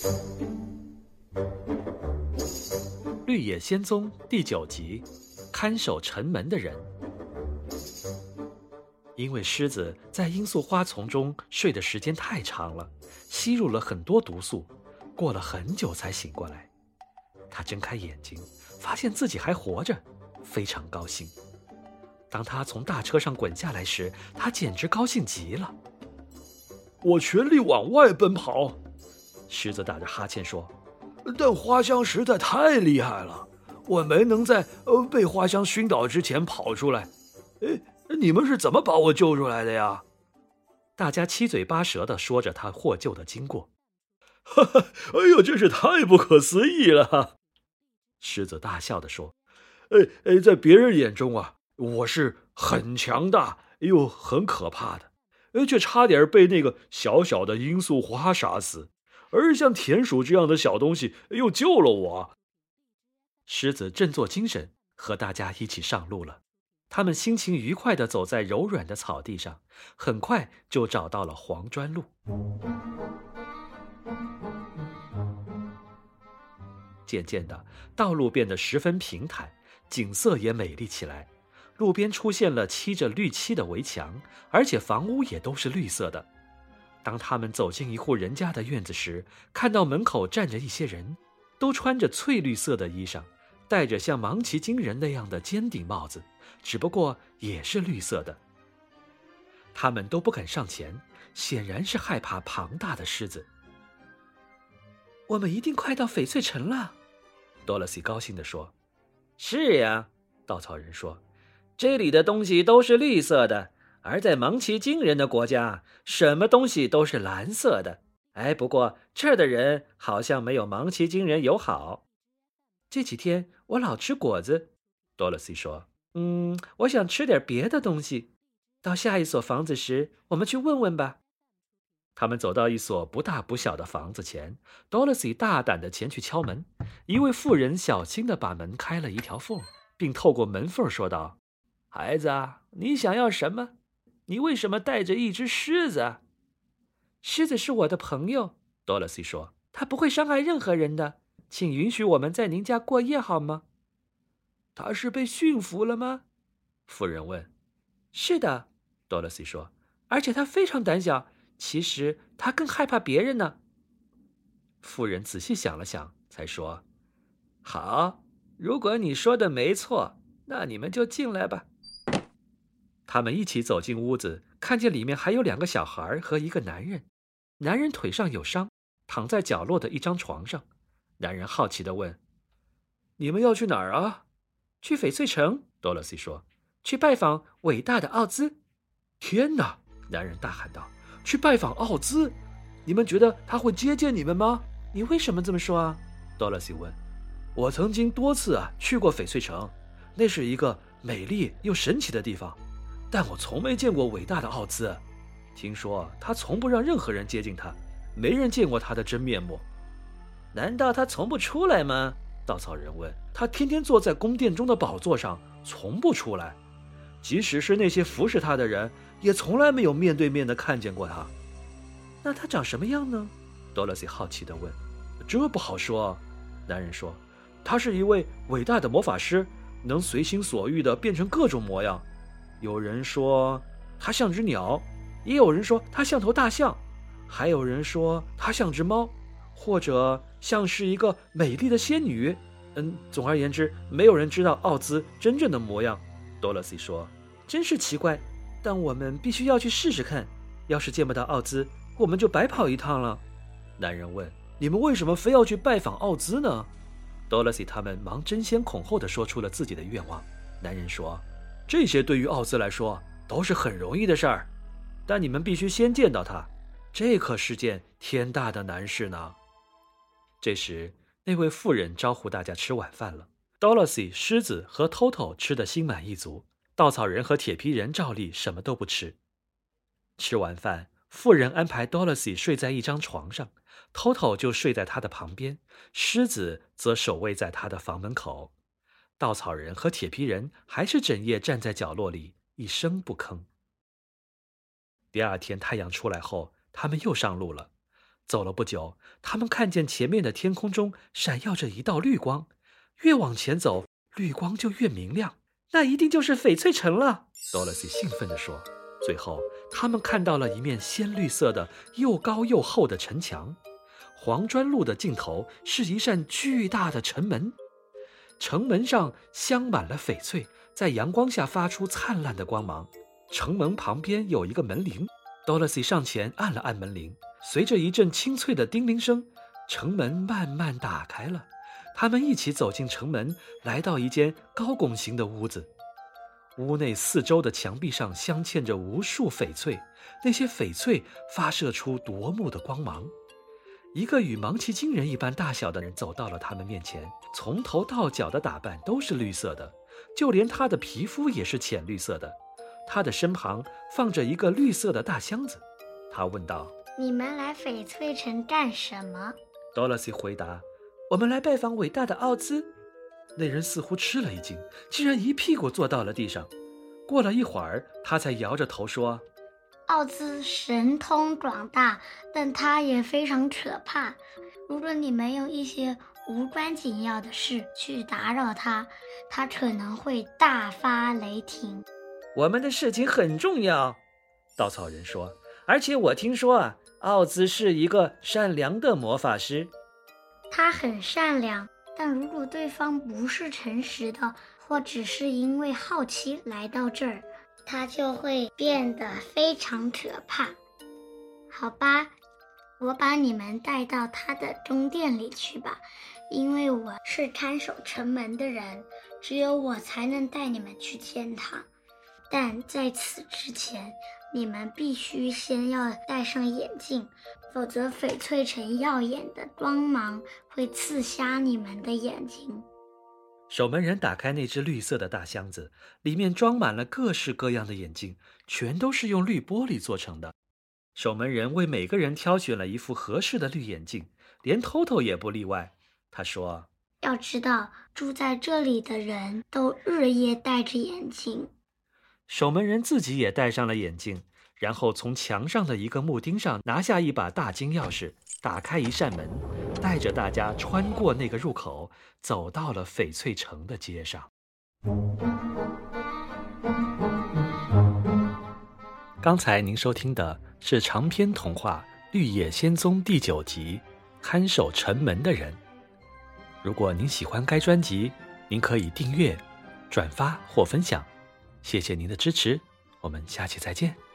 《绿野仙踪》第九集：看守城门的人。因为狮子在罂粟花丛中睡的时间太长了，吸入了很多毒素，过了很久才醒过来。他睁开眼睛，发现自己还活着，非常高兴。当他从大车上滚下来时，他简直高兴极了。我全力往外奔跑，狮子打着哈欠说：“但花香实在太厉害了，我没能在呃被花香熏倒之前跑出来。哎，你们是怎么把我救出来的呀？”大家七嘴八舌的说着他获救的经过。哈哈，哎呦，真是太不可思议了！狮子大笑的说：“哎哎，在别人眼中啊。”我是很强大又很可怕的，呃，却差点被那个小小的罂粟花杀死，而像田鼠这样的小东西又救了我。狮子振作精神，和大家一起上路了。他们心情愉快地走在柔软的草地上，很快就找到了黄砖路。渐渐的，道路变得十分平坦，景色也美丽起来。路边出现了漆着绿漆的围墙，而且房屋也都是绿色的。当他们走进一户人家的院子时，看到门口站着一些人，都穿着翠绿色的衣裳，戴着像芒奇金人那样的尖顶帽子，只不过也是绿色的。他们都不敢上前，显然是害怕庞大的狮子。我们一定快到翡翠城了，多萝西高兴地说。“是呀。”稻草人说。这里的东西都是绿色的，而在芒奇金人的国家，什么东西都是蓝色的。哎，不过这儿的人好像没有芒奇金人友好。这几天我老吃果子，多萝西说：“嗯，我想吃点别的东西。到下一所房子时，我们去问问吧。”他们走到一所不大不小的房子前，多萝西大胆的前去敲门。一位妇人小心的把门开了一条缝，并透过门缝说道。孩子，啊你想要什么？你为什么带着一只狮子？狮子是我的朋友，多萝西说，它不会伤害任何人的。请允许我们在您家过夜好吗？他是被驯服了吗？妇人问。是的，多萝西说，而且他非常胆小。其实他更害怕别人呢。妇人仔细想了想，才说：“好，如果你说的没错，那你们就进来吧。”他们一起走进屋子，看见里面还有两个小孩和一个男人。男人腿上有伤，躺在角落的一张床上。男人好奇地问：“你们要去哪儿啊？”“去翡翠城。”多萝西说，“去拜访伟大的奥兹。”“天哪！”男人大喊道，“去拜访奥兹？你们觉得他会接见你们吗？”“你为什么这么说啊？”多萝西问。“我曾经多次啊去过翡翠城，那是一个美丽又神奇的地方。”但我从没见过伟大的奥兹，听说他从不让任何人接近他，没人见过他的真面目。难道他从不出来吗？稻草人问。他天天坐在宫殿中的宝座上，从不出来。即使是那些服侍他的人，也从来没有面对面的看见过他。那他长什么样呢？多萝西好奇地问。这不好说，男人说。他是一位伟大的魔法师，能随心所欲地变成各种模样。有人说它像只鸟，也有人说它像头大象，还有人说它像只猫，或者像是一个美丽的仙女。嗯，总而言之，没有人知道奥兹真正的模样。多萝西说：“真是奇怪，但我们必须要去试试看。要是见不到奥兹，我们就白跑一趟了。”男人问：“你们为什么非要去拜访奥兹呢？”多萝西他们忙争先恐后地说出了自己的愿望。男人说。这些对于奥兹来说都是很容易的事儿，但你们必须先见到他，这可是件天大的难事呢。这时，那位妇人招呼大家吃晚饭了。Dorothy、狮子和 Toto 吃得心满意足，稻草人和铁皮人照例什么都不吃。吃完饭，妇人安排 Dorothy 睡在一张床上，Toto 就睡在他的旁边，狮子则守卫在他的房门口。稻草人和铁皮人还是整夜站在角落里一声不吭。第二天太阳出来后，他们又上路了。走了不久，他们看见前面的天空中闪耀着一道绿光，越往前走，绿光就越明亮。那一定就是翡翠城了，多萝西兴奋地说。最后，他们看到了一面鲜绿色的、又高又厚的城墙，黄砖路的尽头是一扇巨大的城门，城门上镶满了翡翠，在阳光下发出灿烂的光芒。城门旁边有一个门铃，，Dorothy 上前按了按门铃。随着一阵清脆的叮铃声，城门慢慢打开了。他们一起走进城门，来到一间高拱形的屋子。屋内四周的墙壁上镶嵌着无数翡翠，那些翡翠发射出夺目的光芒。一个与芒奇金人一般大小的人走到了他们面前，从头到脚的打扮都是绿色的，就连他的皮肤也是浅绿色的。他的身旁放着一个绿色的大箱子。他问道。你们来翡翠城干什么？Dorothy 回答：“我们来拜访伟大的奥兹。”那人似乎吃了一惊，竟然一屁股坐到了地上。过了一会儿，他才摇着头说：“奥兹神通广大，但他也非常可怕。如果你们用一些无关紧要的事去打扰他，他可能会大发雷霆。”我们的事情很重要，稻草人说。而且我听说啊。奥兹是一个善良的魔法师，他很善良，但如果对方不是诚实的，或只是因为好奇来到这儿，他就会变得非常可怕。好吧，我把你们带到他的宫殿里去吧，因为我是看守城门的人，只有我才能带你们去天堂。但在此之前。你们必须先要戴上眼镜，否则翡翠城耀眼的光芒会刺瞎你们的眼睛。守门人打开那只绿色的大箱子，里面装满了各式各样的眼镜，全都是用绿玻璃做成的。守门人为每个人挑选了一副合适的绿眼镜，连偷偷也不例外。他说：“要知道，住在这里的人都日夜戴着眼镜。”守门人自己也戴上了眼镜，然后从墙上的一个木钉上拿下一把大金钥匙，打开一扇门，带着大家穿过那个入口，走到了翡翠城的街上。刚才您收听的是长篇童话《绿野仙踪》第九集《看守城门的人》。如果您喜欢该专辑，您可以订阅、转发或分享。谢谢您的支持，我们下期再见。